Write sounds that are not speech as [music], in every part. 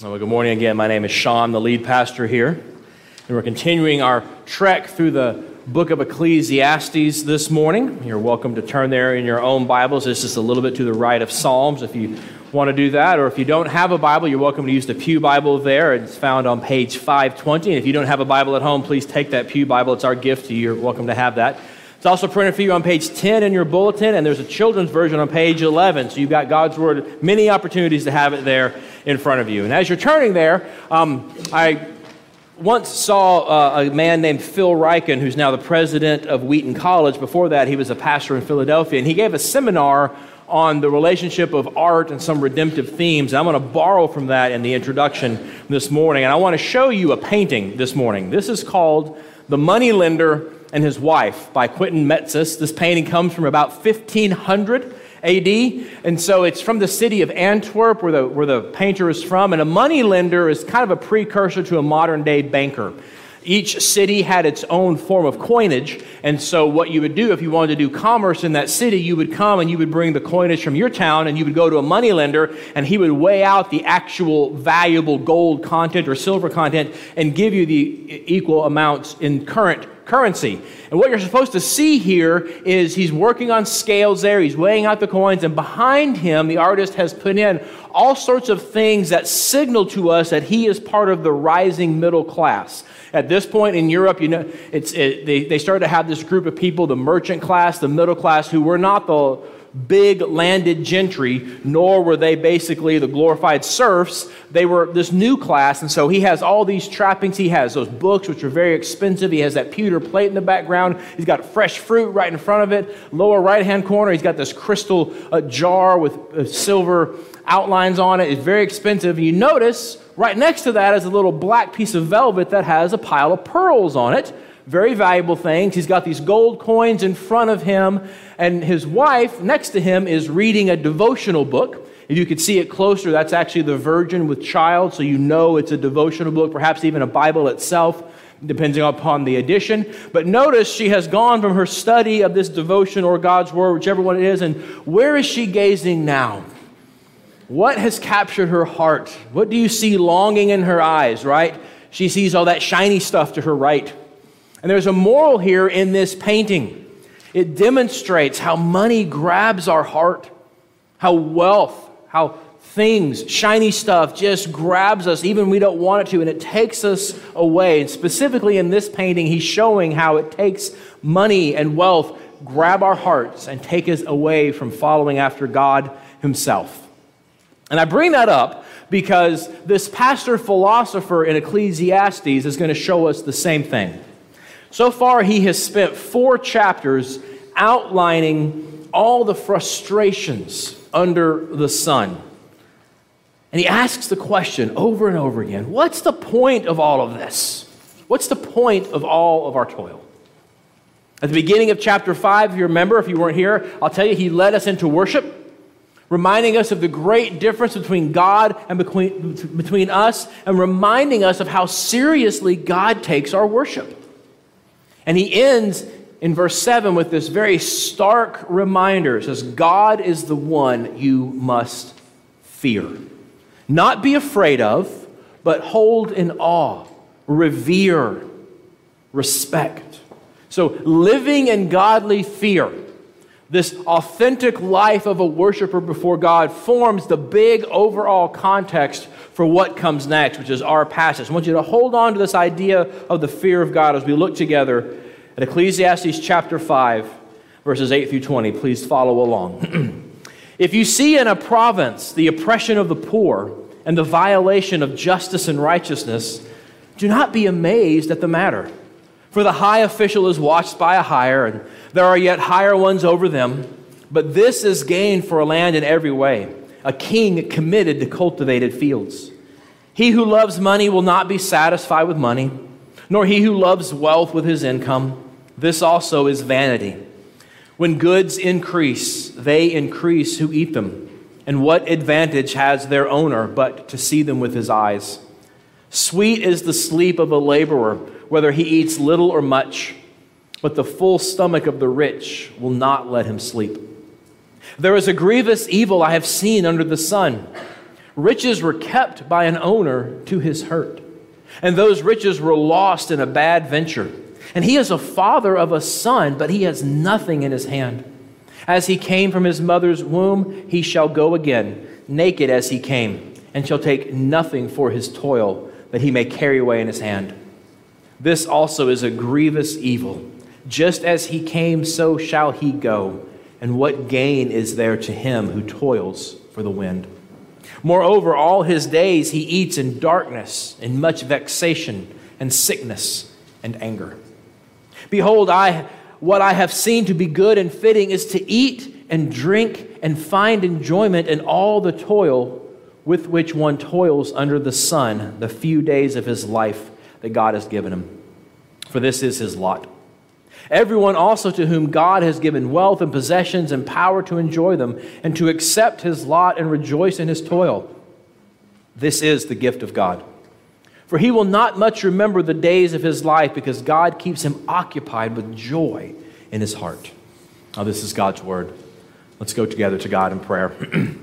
Well, good morning again. My name is Sean, the lead pastor here. And we're continuing our trek through the book of Ecclesiastes this morning. You're welcome to turn there in your own Bibles. It's just a little bit to the right of Psalms if you want to do that. Or if you don't have a Bible, you're welcome to use the Pew Bible there. It's found on page 520. And if you don't have a Bible at home, please take that Pew Bible. It's our gift to you. You're welcome to have that. It's also printed for you on page 10 in your bulletin, and there's a children's version on page 11. So you've got God's Word, many opportunities to have it there in front of you. And as you're turning there, um, I once saw uh, a man named Phil Ryken, who's now the president of Wheaton College. Before that, he was a pastor in Philadelphia, and he gave a seminar on the relationship of art and some redemptive themes. I'm going to borrow from that in the introduction this morning, and I want to show you a painting this morning. This is called The Moneylender and His Wife by Quentin Matsys. This painting comes from about 1500 AD, and so it's from the city of Antwerp, where the, where the painter is from. And a moneylender is kind of a precursor to a modern day banker. Each city had its own form of coinage, and so what you would do if you wanted to do commerce in that city, you would come and you would bring the coinage from your town, and you would go to a moneylender, and he would weigh out the actual valuable gold content or silver content and give you the equal amounts in current currency. And what you're supposed to see here is he's working on scales there, he's weighing out the coins, and behind him, the artist has put in all sorts of things that signal to us that he is part of the rising middle class. At this point in Europe, you know, it's, it, they, they started to have this group of people, the merchant class, the middle class, who were not the big landed gentry, nor were they basically the glorified serfs. They were this new class, and so he has all these trappings. He has those books, which are very expensive. He has that pewter plate in the background. He's got fresh fruit right in front of it. Lower right hand corner, he's got this crystal uh, jar with uh, silver outlines on it. It's very expensive. You notice right next to that is a little black piece of velvet that has a pile of pearls on it very valuable things. He's got these gold coins in front of him, and his wife next to him is reading a devotional book. If you could see it closer, that's actually the Virgin with Child, so you know it's a devotional book, perhaps even a Bible itself, depending upon the edition. But notice she has gone from her study of this devotion or God's Word, whichever one it is, and where is she gazing now? What has captured her heart? What do you see longing in her eyes, right? She sees all that shiny stuff to her right. And there's a moral here in this painting. It demonstrates how money grabs our heart, how wealth, how things, shiny stuff, just grabs us even we don't want it to, and it takes us away. And specifically in this painting, he's showing how it takes money and wealth grab our hearts and take us away from following after God Himself. And I bring that up because this pastor philosopher in Ecclesiastes is going to show us the same thing. So far, he has spent four chapters outlining all the frustrations under the sun. And he asks the question over and over again what's the point of all of this? What's the point of all of our toil? At the beginning of chapter 5, if you remember, if you weren't here, I'll tell you, he led us into worship, reminding us of the great difference between God and between, between us, and reminding us of how seriously God takes our worship. And he ends in verse 7 with this very stark reminder. It says, God is the one you must fear. Not be afraid of, but hold in awe, revere, respect. So, living in godly fear, this authentic life of a worshiper before God, forms the big overall context for what comes next, which is our passage. I want you to hold on to this idea of the fear of God as we look together at Ecclesiastes chapter 5, verses 8 through 20. Please follow along. [clears throat] if you see in a province the oppression of the poor and the violation of justice and righteousness, do not be amazed at the matter. For the high official is watched by a higher, and there are yet higher ones over them. But this is gain for a land in every way, a king committed to cultivated fields. He who loves money will not be satisfied with money, nor he who loves wealth with his income. This also is vanity. When goods increase, they increase who eat them. And what advantage has their owner but to see them with his eyes? Sweet is the sleep of a laborer, whether he eats little or much, but the full stomach of the rich will not let him sleep. There is a grievous evil I have seen under the sun Riches were kept by an owner to his hurt, and those riches were lost in a bad venture. And he is a father of a son, but he has nothing in his hand. As he came from his mother's womb, he shall go again, naked as he came, and shall take nothing for his toil that he may carry away in his hand. This also is a grievous evil. Just as he came, so shall he go. And what gain is there to him who toils for the wind? Moreover, all his days he eats in darkness, in much vexation and sickness and anger. Behold, I, what I have seen to be good and fitting is to eat and drink and find enjoyment in all the toil with which one toils under the sun the few days of his life that God has given him. For this is his lot. Everyone also to whom God has given wealth and possessions and power to enjoy them and to accept his lot and rejoice in his toil. This is the gift of God. For he will not much remember the days of his life because God keeps him occupied with joy in his heart. Now, this is God's word. Let's go together to God in prayer. [clears throat] you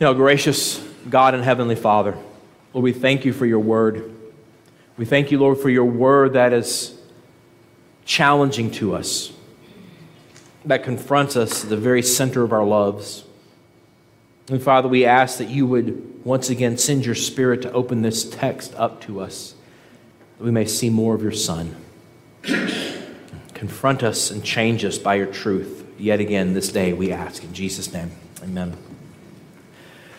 know, gracious God and Heavenly Father, Lord, we thank you for your word. We thank you, Lord, for your word that is challenging to us, that confronts us at the very center of our loves. And Father, we ask that you would once again send your Spirit to open this text up to us, that we may see more of your Son. Confront us and change us by your truth. Yet again, this day we ask. In Jesus' name, amen.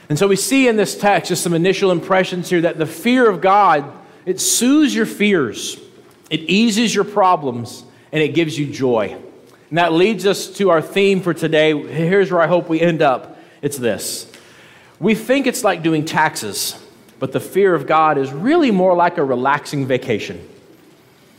And so we see in this text just some initial impressions here that the fear of God, it soothes your fears, it eases your problems, and it gives you joy. And that leads us to our theme for today. Here's where I hope we end up it's this we think it's like doing taxes, but the fear of God is really more like a relaxing vacation.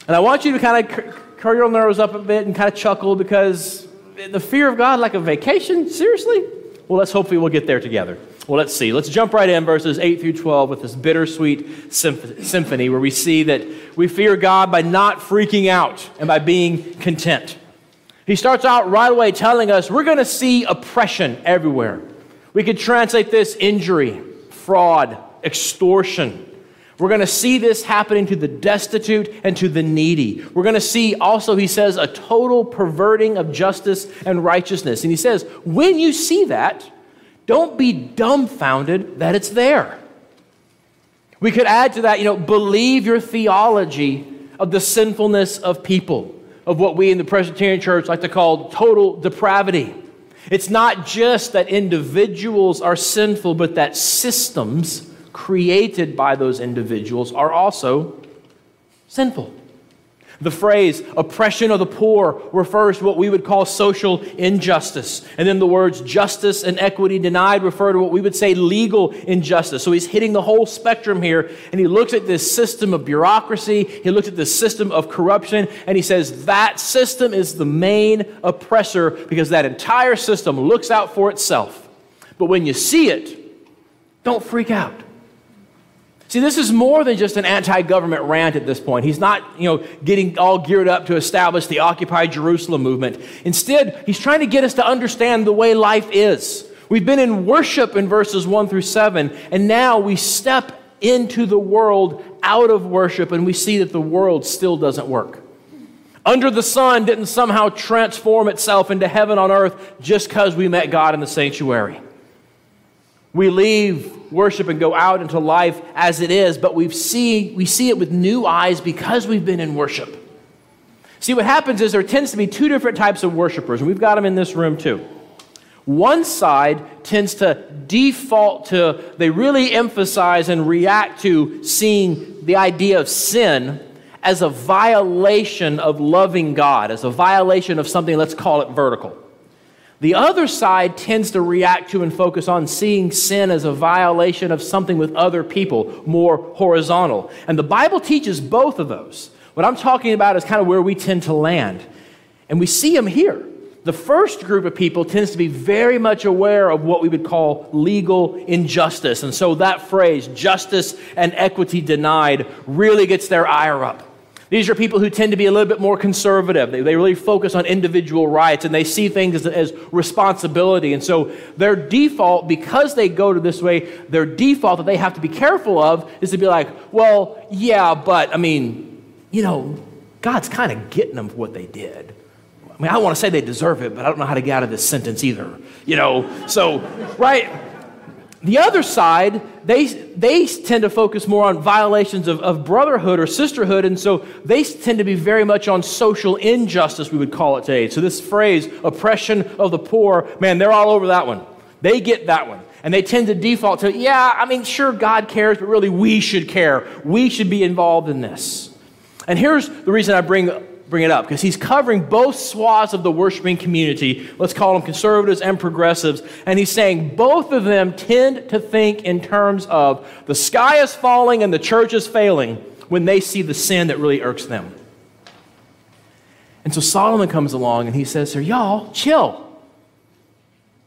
And I want you to kind of curl your nose up a bit and kind of chuckle because the fear of God, like a vacation? Seriously? Well, let's hopefully we'll get there together. Well, let's see. Let's jump right in, verses 8 through 12, with this bittersweet symphony where we see that we fear God by not freaking out and by being content. He starts out right away telling us we're going to see oppression everywhere. We could translate this injury, fraud, extortion. We're going to see this happening to the destitute and to the needy. We're going to see also, he says, a total perverting of justice and righteousness. And he says, when you see that, don't be dumbfounded that it's there. We could add to that, you know, believe your theology of the sinfulness of people, of what we in the Presbyterian Church like to call total depravity. It's not just that individuals are sinful, but that systems created by those individuals are also sinful. The phrase oppression of the poor refers to what we would call social injustice. And then the words justice and equity denied refer to what we would say legal injustice. So he's hitting the whole spectrum here. And he looks at this system of bureaucracy, he looks at this system of corruption, and he says that system is the main oppressor because that entire system looks out for itself. But when you see it, don't freak out. See, this is more than just an anti government rant at this point. He's not, you know, getting all geared up to establish the Occupy Jerusalem movement. Instead, he's trying to get us to understand the way life is. We've been in worship in verses 1 through 7, and now we step into the world out of worship and we see that the world still doesn't work. Under the sun didn't somehow transform itself into heaven on earth just because we met God in the sanctuary. We leave worship and go out into life as it is, but we see, we see it with new eyes because we've been in worship. See, what happens is there tends to be two different types of worshipers, and we've got them in this room too. One side tends to default to, they really emphasize and react to seeing the idea of sin as a violation of loving God, as a violation of something, let's call it vertical. The other side tends to react to and focus on seeing sin as a violation of something with other people, more horizontal. And the Bible teaches both of those. What I'm talking about is kind of where we tend to land. And we see them here. The first group of people tends to be very much aware of what we would call legal injustice. And so that phrase, justice and equity denied, really gets their ire up. These are people who tend to be a little bit more conservative. They, they really focus on individual rights and they see things as, as responsibility. And so their default, because they go to this way, their default that they have to be careful of is to be like, well, yeah, but I mean, you know, God's kind of getting them for what they did. I mean, I want to say they deserve it, but I don't know how to get out of this sentence either. You know, so, right? The other side, they, they tend to focus more on violations of, of brotherhood or sisterhood, and so they tend to be very much on social injustice, we would call it today. So, this phrase, oppression of the poor, man, they're all over that one. They get that one. And they tend to default to, yeah, I mean, sure, God cares, but really we should care. We should be involved in this. And here's the reason I bring bring it up because he's covering both swaths of the worshiping community. Let's call them conservatives and progressives. And he's saying both of them tend to think in terms of the sky is falling and the church is failing when they see the sin that really irks them. And so Solomon comes along and he says, Y'all, chill.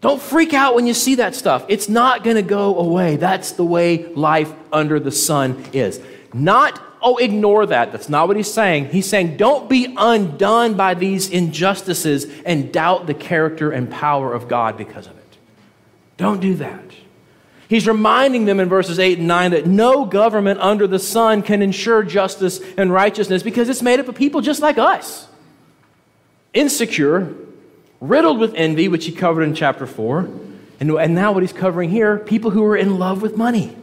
Don't freak out when you see that stuff. It's not going to go away. That's the way life under the sun is. Not oh, ignore that. That's not what he's saying. He's saying, don't be undone by these injustices and doubt the character and power of God because of it. Don't do that. He's reminding them in verses 8 and 9 that no government under the sun can ensure justice and righteousness because it's made up of people just like us. Insecure, riddled with envy, which he covered in chapter 4, and, and now what he's covering here people who are in love with money.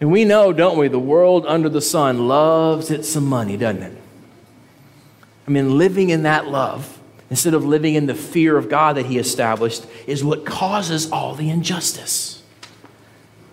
And we know, don't we, the world under the sun loves it some money, doesn't it? I mean, living in that love, instead of living in the fear of God that He established, is what causes all the injustice.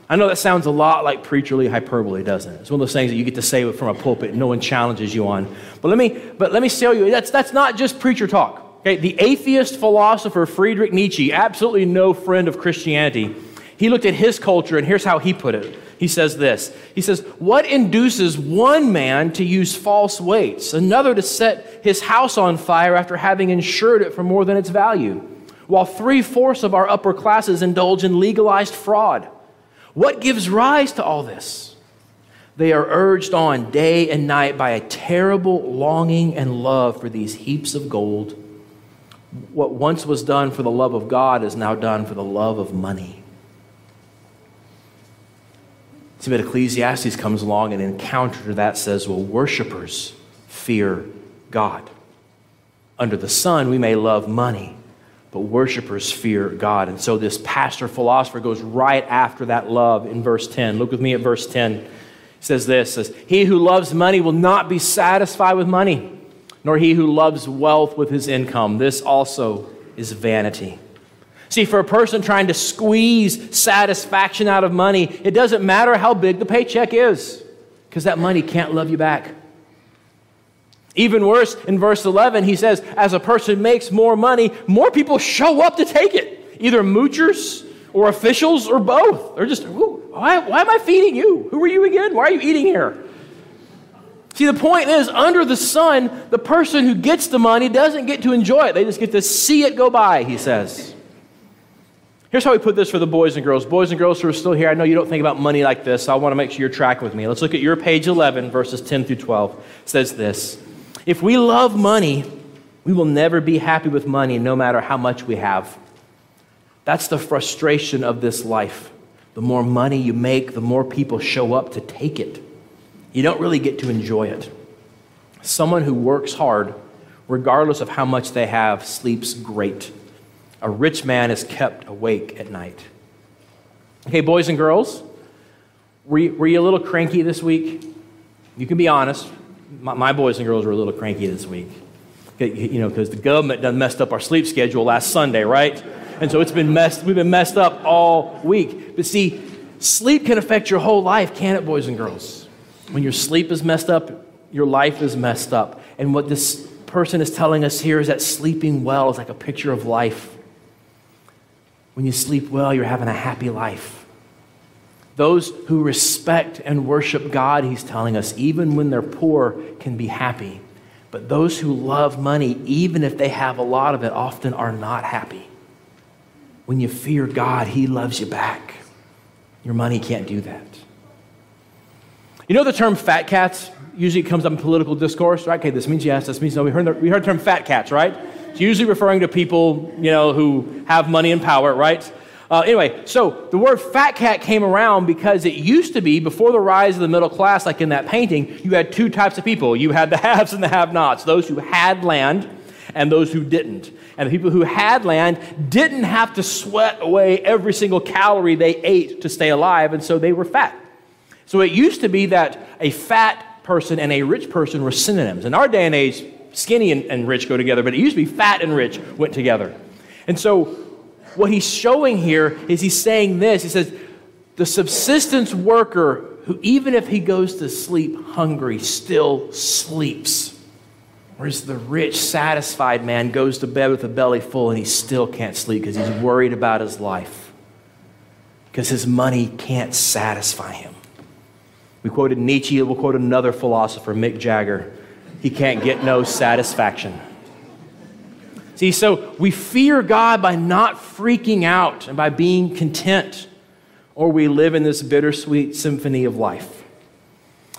I know that sounds a lot like preacherly hyperbole, doesn't it? It's one of those things that you get to say from a pulpit and no one challenges you on. But let me, but let me tell you, that's, that's not just preacher talk. Okay? The atheist philosopher Friedrich Nietzsche, absolutely no friend of Christianity, he looked at his culture and here's how he put it he says this He says, What induces one man to use false weights, another to set his house on fire after having insured it for more than its value, while three fourths of our upper classes indulge in legalized fraud? What gives rise to all this? They are urged on day and night by a terrible longing and love for these heaps of gold. What once was done for the love of God is now done for the love of money. See, but Ecclesiastes comes along and in counter to that says, well, worshipers fear God. Under the sun, we may love money, but worshipers fear God. And so this pastor philosopher goes right after that love in verse 10. Look with me at verse 10. He says this says, He who loves money will not be satisfied with money, nor he who loves wealth with his income. This also is vanity. See, for a person trying to squeeze satisfaction out of money, it doesn't matter how big the paycheck is, because that money can't love you back. Even worse, in verse 11, he says, as a person makes more money, more people show up to take it, either moochers or officials or both. They're just, why, why am I feeding you? Who are you again? Why are you eating here? See, the point is, under the sun, the person who gets the money doesn't get to enjoy it. They just get to see it go by, he says. Here's how we put this for the boys and girls. Boys and girls who are still here, I know you don't think about money like this, so I want to make sure you're tracking with me. Let's look at your page 11, verses 10 through 12. It says this If we love money, we will never be happy with money no matter how much we have. That's the frustration of this life. The more money you make, the more people show up to take it. You don't really get to enjoy it. Someone who works hard, regardless of how much they have, sleeps great. A rich man is kept awake at night. Okay, boys and girls, were you, were you a little cranky this week? You can be honest. My, my boys and girls were a little cranky this week. You know, because the government done messed up our sleep schedule last Sunday, right? And so it's been messed, we've been messed up all week. But see, sleep can affect your whole life, can it, boys and girls? When your sleep is messed up, your life is messed up. And what this person is telling us here is that sleeping well is like a picture of life. When you sleep well, you're having a happy life. Those who respect and worship God, he's telling us, even when they're poor, can be happy. But those who love money, even if they have a lot of it, often are not happy. When you fear God, he loves you back. Your money can't do that. You know the term fat cats? Usually comes up in political discourse, right? Okay, this means yes, this means no. We heard the, we heard the term fat cats, right? It's usually referring to people, you know, who have money and power, right? Uh, anyway, so the word fat cat came around because it used to be, before the rise of the middle class, like in that painting, you had two types of people. You had the [laughs] haves and the have nots, those who had land and those who didn't. And the people who had land didn't have to sweat away every single calorie they ate to stay alive, and so they were fat. So it used to be that a fat person and a rich person were synonyms. In our day and age, skinny and, and rich go together, but it used to be fat and rich went together. And so what he's showing here is he's saying this. He says, the subsistence worker who, even if he goes to sleep hungry, still sleeps. Whereas the rich, satisfied man goes to bed with a belly full and he still can't sleep because he's worried about his life. Because his money can't satisfy him. We quoted Nietzsche, we'll quote another philosopher, Mick Jagger. He can't get no satisfaction. See, so we fear God by not freaking out and by being content, or we live in this bittersweet symphony of life.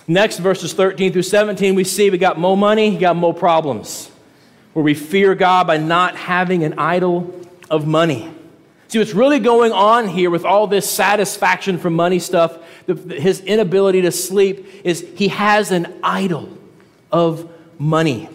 Next, verses 13 through 17, we see we got more money, we got more problems. Where we fear God by not having an idol of money. See, what's really going on here with all this satisfaction from money stuff, the, his inability to sleep, is he has an idol of money.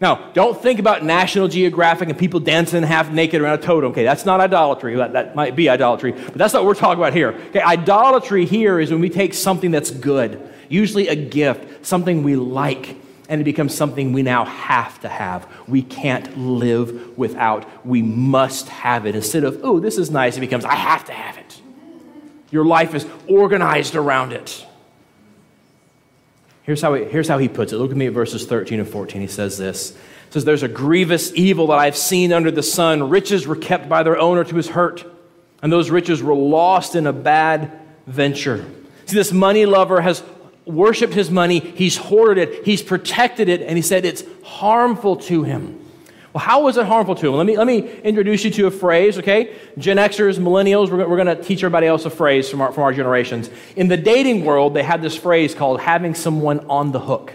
Now, don't think about National Geographic and people dancing half naked around a totem. Okay, that's not idolatry. That, that might be idolatry, but that's not what we're talking about here. Okay, idolatry here is when we take something that's good usually a gift, something we like, and it becomes something we now have to have. We can't live without. We must have it. Instead of, oh, this is nice, it becomes, I have to have it. Your life is organized around it. Here's how, he, here's how he puts it. Look at me at verses 13 and 14. He says this. He says, There's a grievous evil that I've seen under the sun. Riches were kept by their owner to his hurt, and those riches were lost in a bad venture. See, this money lover has worshiped his money, he's hoarded it, he's protected it, and he said it's harmful to him. Well, how was it harmful to him? Let me, let me introduce you to a phrase, okay? Gen Xers, millennials, we're, we're going to teach everybody else a phrase from our, from our generations. In the dating world, they had this phrase called having someone on the hook.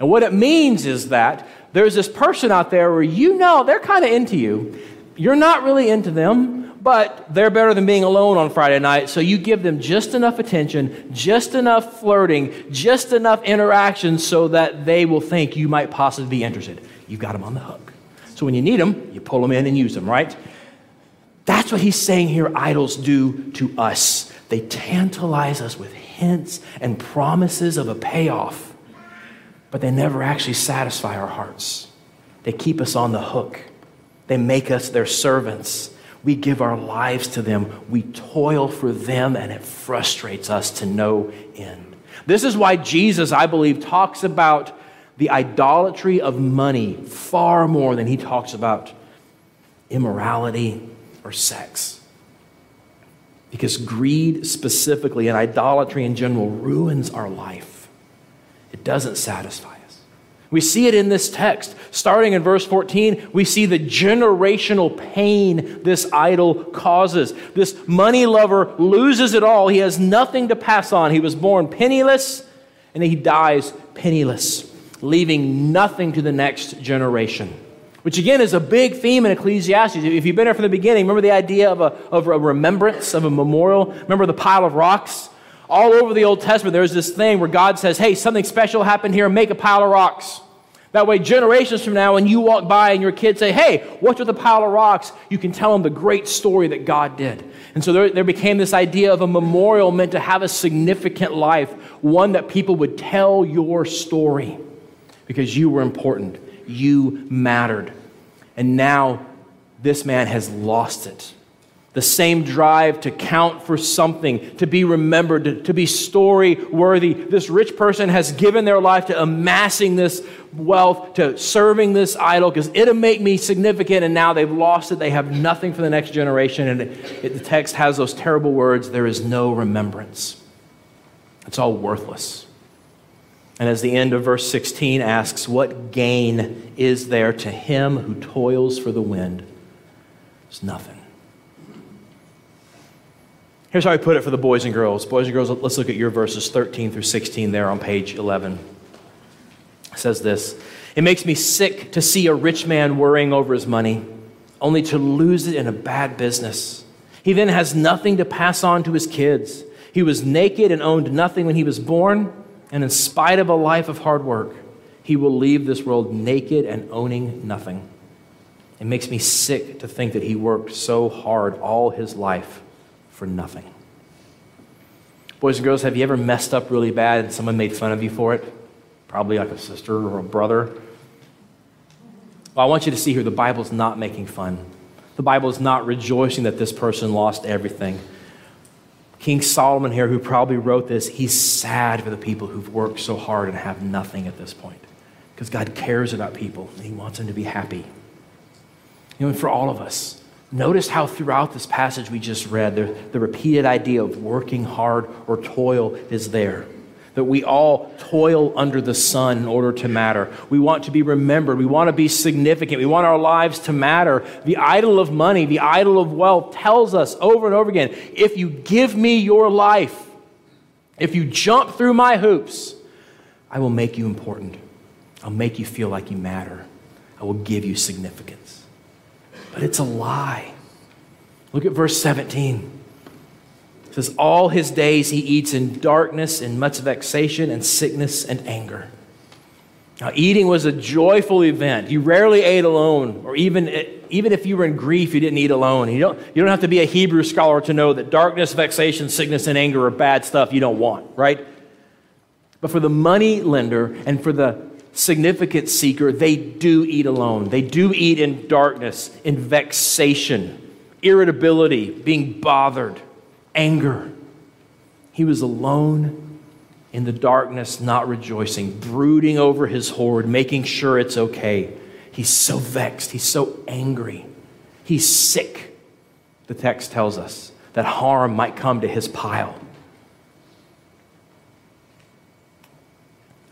And what it means is that there's this person out there where you know they're kind of into you. You're not really into them, but they're better than being alone on Friday night, so you give them just enough attention, just enough flirting, just enough interaction so that they will think you might possibly be interested. You've got them on the hook. So when you need them, you pull them in and use them, right? That's what he's saying here idols do to us. They tantalize us with hints and promises of a payoff, but they never actually satisfy our hearts. They keep us on the hook, they make us their servants. We give our lives to them. We toil for them, and it frustrates us to no end. This is why Jesus, I believe, talks about the idolatry of money far more than he talks about immorality or sex. Because greed specifically and idolatry in general ruins our life, it doesn't satisfy. Us. We see it in this text. Starting in verse 14, we see the generational pain this idol causes. This money lover loses it all. He has nothing to pass on. He was born penniless and he dies penniless, leaving nothing to the next generation. Which again is a big theme in Ecclesiastes. If you've been here from the beginning, remember the idea of a, of a remembrance, of a memorial? Remember the pile of rocks? All over the Old Testament, there's this thing where God says, hey, something special happened here, make a pile of rocks. That way, generations from now, when you walk by and your kids say, Hey, what's with the pile of rocks? You can tell them the great story that God did. And so there, there became this idea of a memorial meant to have a significant life, one that people would tell your story because you were important, you mattered. And now this man has lost it the same drive to count for something, to be remembered, to, to be story worthy. This rich person has given their life to amassing this wealth, to serving this idol, because it'll make me significant, and now they've lost it. They have nothing for the next generation. And it, it, the text has those terrible words there is no remembrance. It's all worthless. And as the end of verse 16 asks, What gain is there to him who toils for the wind? It's nothing. Here's how I put it for the boys and girls. Boys and girls, let's look at your verses 13 through 16 there on page 11. It says this It makes me sick to see a rich man worrying over his money, only to lose it in a bad business. He then has nothing to pass on to his kids. He was naked and owned nothing when he was born, and in spite of a life of hard work, he will leave this world naked and owning nothing. It makes me sick to think that he worked so hard all his life for nothing. Boys and girls, have you ever messed up really bad and someone made fun of you for it? Probably like a sister or a brother. Well, I want you to see here the Bible's not making fun. The Bible is not rejoicing that this person lost everything. King Solomon here, who probably wrote this, he's sad for the people who've worked so hard and have nothing at this point. Because God cares about people and he wants them to be happy. You know, and for all of us, Notice how throughout this passage we just read, the, the repeated idea of working hard or toil is there. That we all toil under the sun in order to matter. We want to be remembered. We want to be significant. We want our lives to matter. The idol of money, the idol of wealth tells us over and over again if you give me your life, if you jump through my hoops, I will make you important. I'll make you feel like you matter. I will give you significance. But it's a lie. Look at verse 17. It says, All his days he eats in darkness, in much vexation and sickness and anger. Now, eating was a joyful event. You rarely ate alone, or even, even if you were in grief, you didn't eat alone. You don't, you don't have to be a Hebrew scholar to know that darkness, vexation, sickness, and anger are bad stuff you don't want, right? But for the money lender and for the significant seeker, they do eat alone. They do eat in darkness, in vexation, irritability, being bothered, anger. He was alone in the darkness, not rejoicing, brooding over his hoard, making sure it's okay. He's so vexed. He's so angry. He's sick, the text tells us, that harm might come to his pile.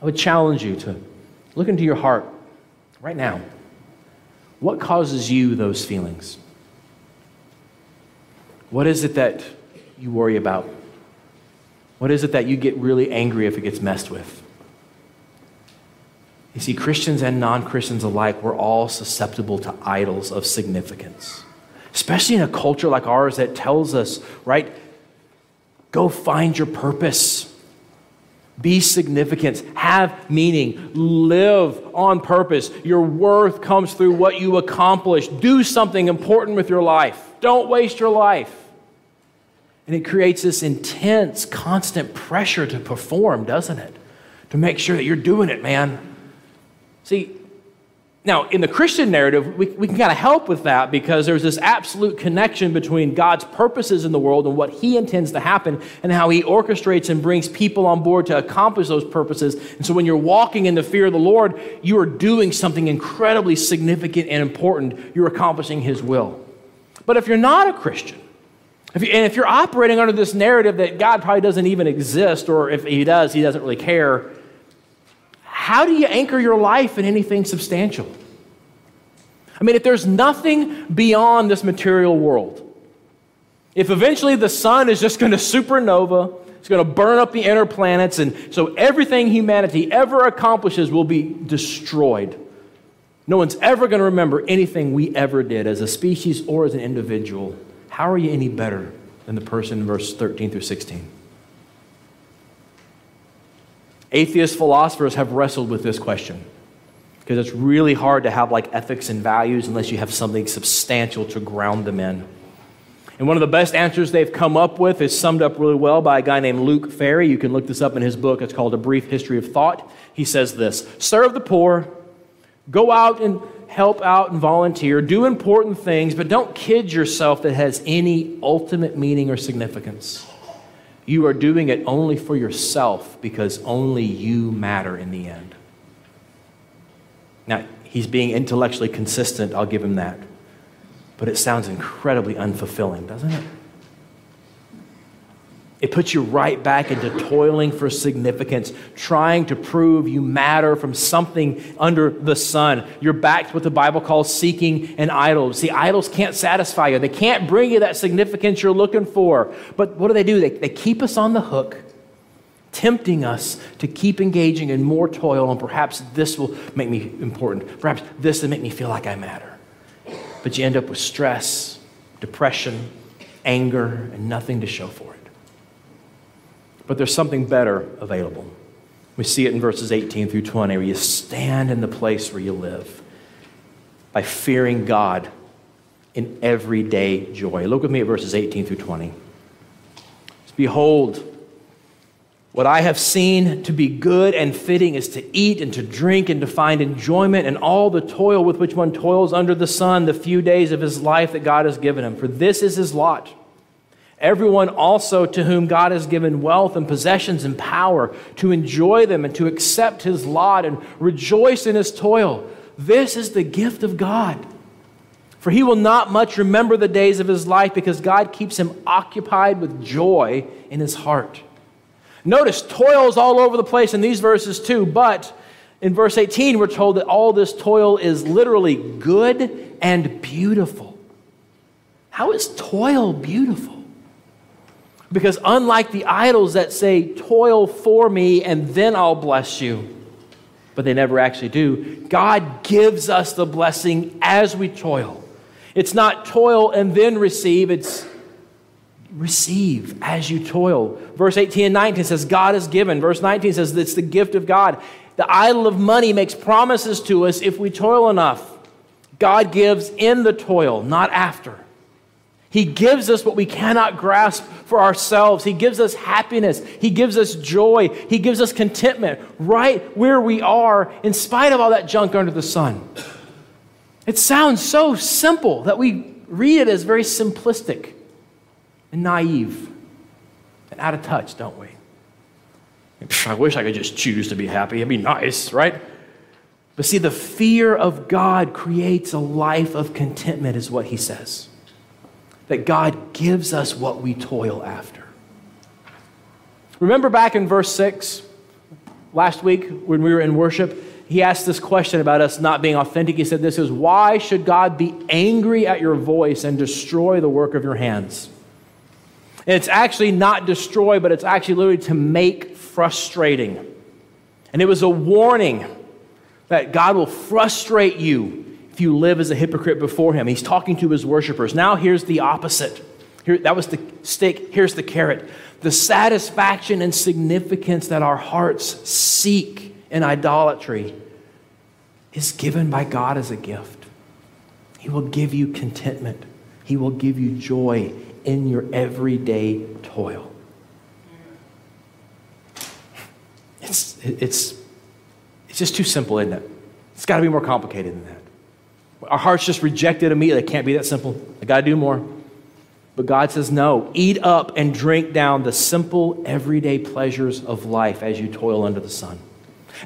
I would challenge you to Look into your heart right now. What causes you those feelings? What is it that you worry about? What is it that you get really angry if it gets messed with? You see, Christians and non Christians alike, we're all susceptible to idols of significance, especially in a culture like ours that tells us, right? Go find your purpose. Be significant, have meaning, live on purpose. Your worth comes through what you accomplish. Do something important with your life. Don't waste your life. And it creates this intense, constant pressure to perform, doesn't it? To make sure that you're doing it, man. See, now, in the Christian narrative, we, we can kind of help with that because there's this absolute connection between God's purposes in the world and what He intends to happen and how He orchestrates and brings people on board to accomplish those purposes. And so, when you're walking in the fear of the Lord, you are doing something incredibly significant and important. You're accomplishing His will. But if you're not a Christian, if you, and if you're operating under this narrative that God probably doesn't even exist, or if He does, He doesn't really care how do you anchor your life in anything substantial? I mean, if there's nothing beyond this material world, if eventually the sun is just going to supernova, it's going to burn up the inner planets, and so everything humanity ever accomplishes will be destroyed. No one's ever going to remember anything we ever did as a species or as an individual. How are you any better than the person in verse 13 through 16? Atheist philosophers have wrestled with this question because it's really hard to have like ethics and values unless you have something substantial to ground them in. And one of the best answers they've come up with is summed up really well by a guy named Luc Ferry. You can look this up in his book. It's called A Brief History of Thought. He says this Serve the poor, go out and help out and volunteer, do important things, but don't kid yourself that has any ultimate meaning or significance. You are doing it only for yourself because only you matter in the end. Now, he's being intellectually consistent, I'll give him that. But it sounds incredibly unfulfilling, doesn't it? It puts you right back into toiling for significance, trying to prove you matter from something under the sun. You're back to what the Bible calls seeking an idol. See, idols can't satisfy you, they can't bring you that significance you're looking for. But what do they do? They, they keep us on the hook, tempting us to keep engaging in more toil, and perhaps this will make me important. Perhaps this will make me feel like I matter. But you end up with stress, depression, anger, and nothing to show for it. But there's something better available. We see it in verses 18 through 20, where you stand in the place where you live by fearing God in everyday joy. Look with me at verses 18 through 20. Behold, what I have seen to be good and fitting is to eat and to drink and to find enjoyment and all the toil with which one toils under the sun the few days of his life that God has given him. For this is his lot. Everyone also to whom God has given wealth and possessions and power to enjoy them and to accept his lot and rejoice in his toil. This is the gift of God. For he will not much remember the days of his life because God keeps him occupied with joy in his heart. Notice toil's all over the place in these verses too, but in verse 18 we're told that all this toil is literally good and beautiful. How is toil beautiful? Because unlike the idols that say, toil for me and then I'll bless you, but they never actually do, God gives us the blessing as we toil. It's not toil and then receive, it's receive as you toil. Verse 18 and 19 says, God is given. Verse 19 says, it's the gift of God. The idol of money makes promises to us if we toil enough. God gives in the toil, not after. He gives us what we cannot grasp for ourselves. He gives us happiness. He gives us joy. He gives us contentment right where we are, in spite of all that junk under the sun. It sounds so simple that we read it as very simplistic and naive and out of touch, don't we? I wish I could just choose to be happy. It'd be nice, right? But see, the fear of God creates a life of contentment, is what he says that God gives us what we toil after. Remember back in verse 6, last week when we were in worship, he asked this question about us not being authentic. He said, This is why should God be angry at your voice and destroy the work of your hands? And it's actually not destroy, but it's actually literally to make frustrating. And it was a warning that God will frustrate you you live as a hypocrite before him. He's talking to his worshipers. Now here's the opposite. Here, that was the stick. Here's the carrot. The satisfaction and significance that our hearts seek in idolatry is given by God as a gift. He will give you contentment, He will give you joy in your everyday toil. It's, it's, it's just too simple, isn't it? It's got to be more complicated than that. Our hearts just reject it immediately. It can't be that simple. I got to do more. But God says, no, eat up and drink down the simple, everyday pleasures of life as you toil under the sun.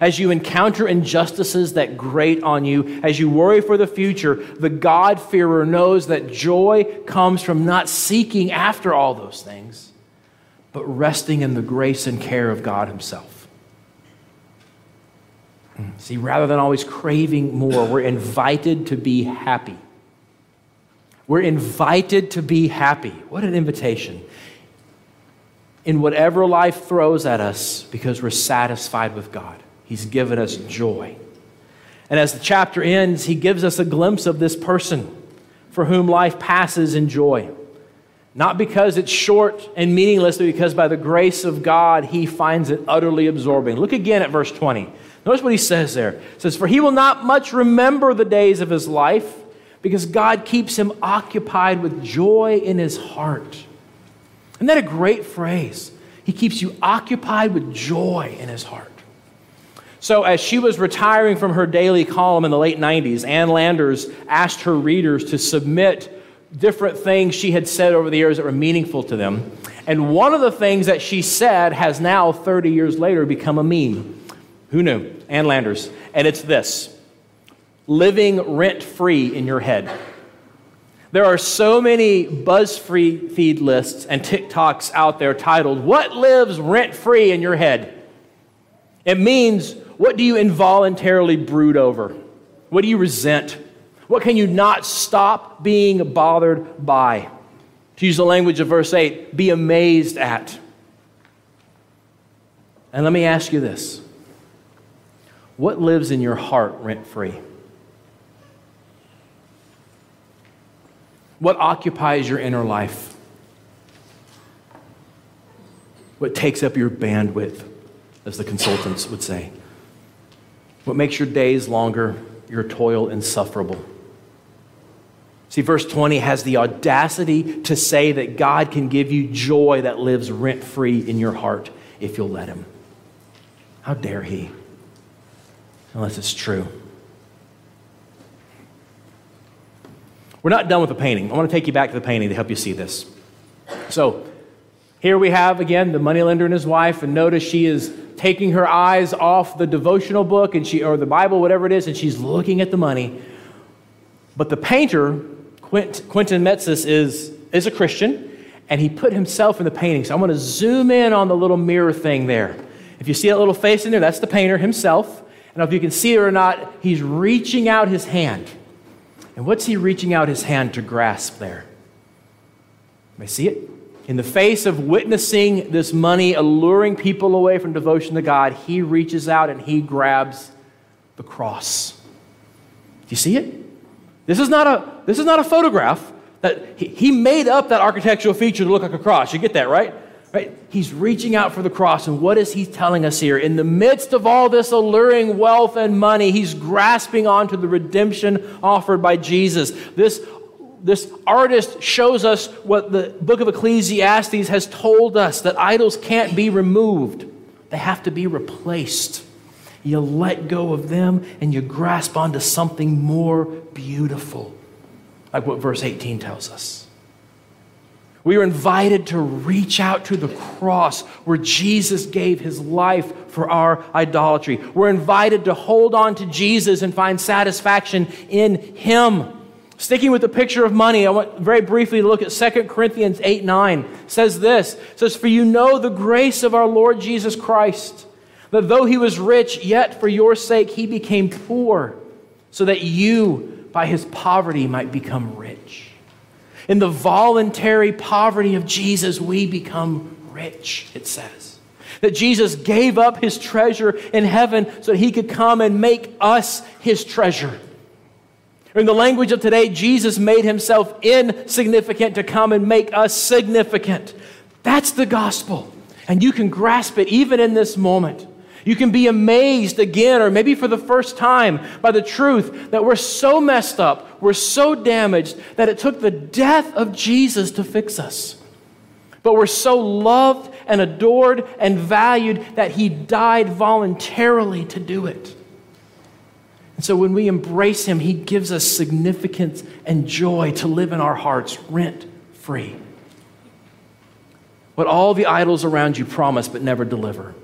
As you encounter injustices that grate on you, as you worry for the future, the God-fearer knows that joy comes from not seeking after all those things, but resting in the grace and care of God Himself. See, rather than always craving more, we're invited to be happy. We're invited to be happy. What an invitation. In whatever life throws at us, because we're satisfied with God, He's given us joy. And as the chapter ends, He gives us a glimpse of this person for whom life passes in joy. Not because it's short and meaningless, but because by the grace of God, He finds it utterly absorbing. Look again at verse 20. Notice what he says there. It says, For he will not much remember the days of his life, because God keeps him occupied with joy in his heart. Isn't that a great phrase? He keeps you occupied with joy in his heart. So, as she was retiring from her daily column in the late 90s, Ann Landers asked her readers to submit different things she had said over the years that were meaningful to them. And one of the things that she said has now, 30 years later, become a meme. Who knew? Ann Landers. And it's this living rent free in your head. There are so many BuzzFeed feed lists and TikToks out there titled, What Lives Rent Free in Your Head? It means, What do you involuntarily brood over? What do you resent? What can you not stop being bothered by? To use the language of verse 8, be amazed at. And let me ask you this what lives in your heart rent free? What occupies your inner life? What takes up your bandwidth, as the consultants would say? What makes your days longer, your toil insufferable? See, verse 20 has the audacity to say that God can give you joy that lives rent free in your heart if you'll let Him. How dare He? Unless it's true. We're not done with the painting. I want to take you back to the painting to help you see this. So, here we have again the moneylender and his wife, and notice she is taking her eyes off the devotional book and she or the Bible, whatever it is, and she's looking at the money. But the painter, Quint, Quentin Matsys, is, is a Christian, and he put himself in the painting. So I'm going to zoom in on the little mirror thing there. If you see that little face in there, that's the painter himself. And if you can see it or not, he's reaching out his hand. And what's he reaching out his hand to grasp there? May see it? In the face of witnessing this money alluring people away from devotion to God, he reaches out and he grabs the cross. Do you see it? This is not a, this is not a photograph. That he, he made up that architectural feature to look like a cross. You get that, right? Right? He's reaching out for the cross. And what is he telling us here? In the midst of all this alluring wealth and money, he's grasping onto the redemption offered by Jesus. This, this artist shows us what the book of Ecclesiastes has told us that idols can't be removed, they have to be replaced. You let go of them and you grasp onto something more beautiful, like what verse 18 tells us. We are invited to reach out to the cross where Jesus gave his life for our idolatry. We're invited to hold on to Jesus and find satisfaction in him. Sticking with the picture of money, I want very briefly to look at 2 Corinthians 8 9. It says this it says, For you know the grace of our Lord Jesus Christ, that though he was rich, yet for your sake he became poor, so that you by his poverty might become rich. In the voluntary poverty of Jesus, we become rich, it says. That Jesus gave up his treasure in heaven so that he could come and make us his treasure. In the language of today, Jesus made himself insignificant to come and make us significant. That's the gospel. And you can grasp it even in this moment. You can be amazed again, or maybe for the first time, by the truth that we're so messed up, we're so damaged, that it took the death of Jesus to fix us. But we're so loved and adored and valued that he died voluntarily to do it. And so when we embrace him, he gives us significance and joy to live in our hearts rent free. What all the idols around you promise but never deliver.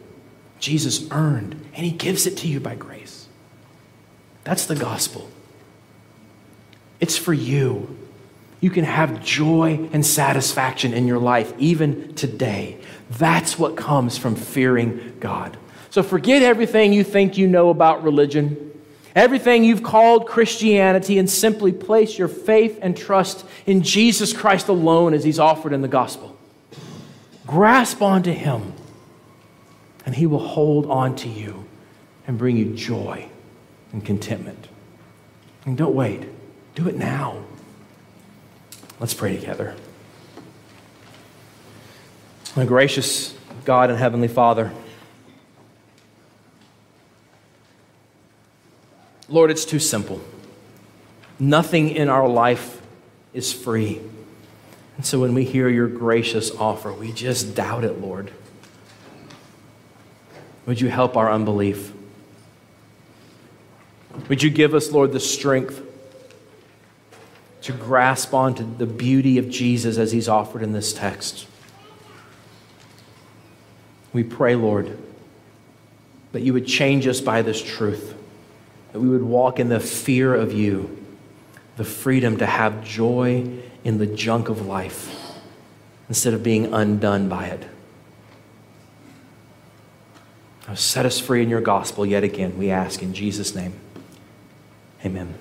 Jesus earned, and He gives it to you by grace. That's the gospel. It's for you. You can have joy and satisfaction in your life even today. That's what comes from fearing God. So forget everything you think you know about religion, everything you've called Christianity, and simply place your faith and trust in Jesus Christ alone as He's offered in the gospel. Grasp onto Him and He will hold on to you and bring you joy and contentment. And don't wait, do it now. Let's pray together. My gracious God and Heavenly Father, Lord, it's too simple. Nothing in our life is free. And so when we hear your gracious offer, we just doubt it, Lord. Would you help our unbelief? Would you give us, Lord, the strength to grasp onto the beauty of Jesus as he's offered in this text? We pray, Lord, that you would change us by this truth, that we would walk in the fear of you, the freedom to have joy in the junk of life instead of being undone by it. Set us free in your gospel yet again, we ask in Jesus' name. Amen.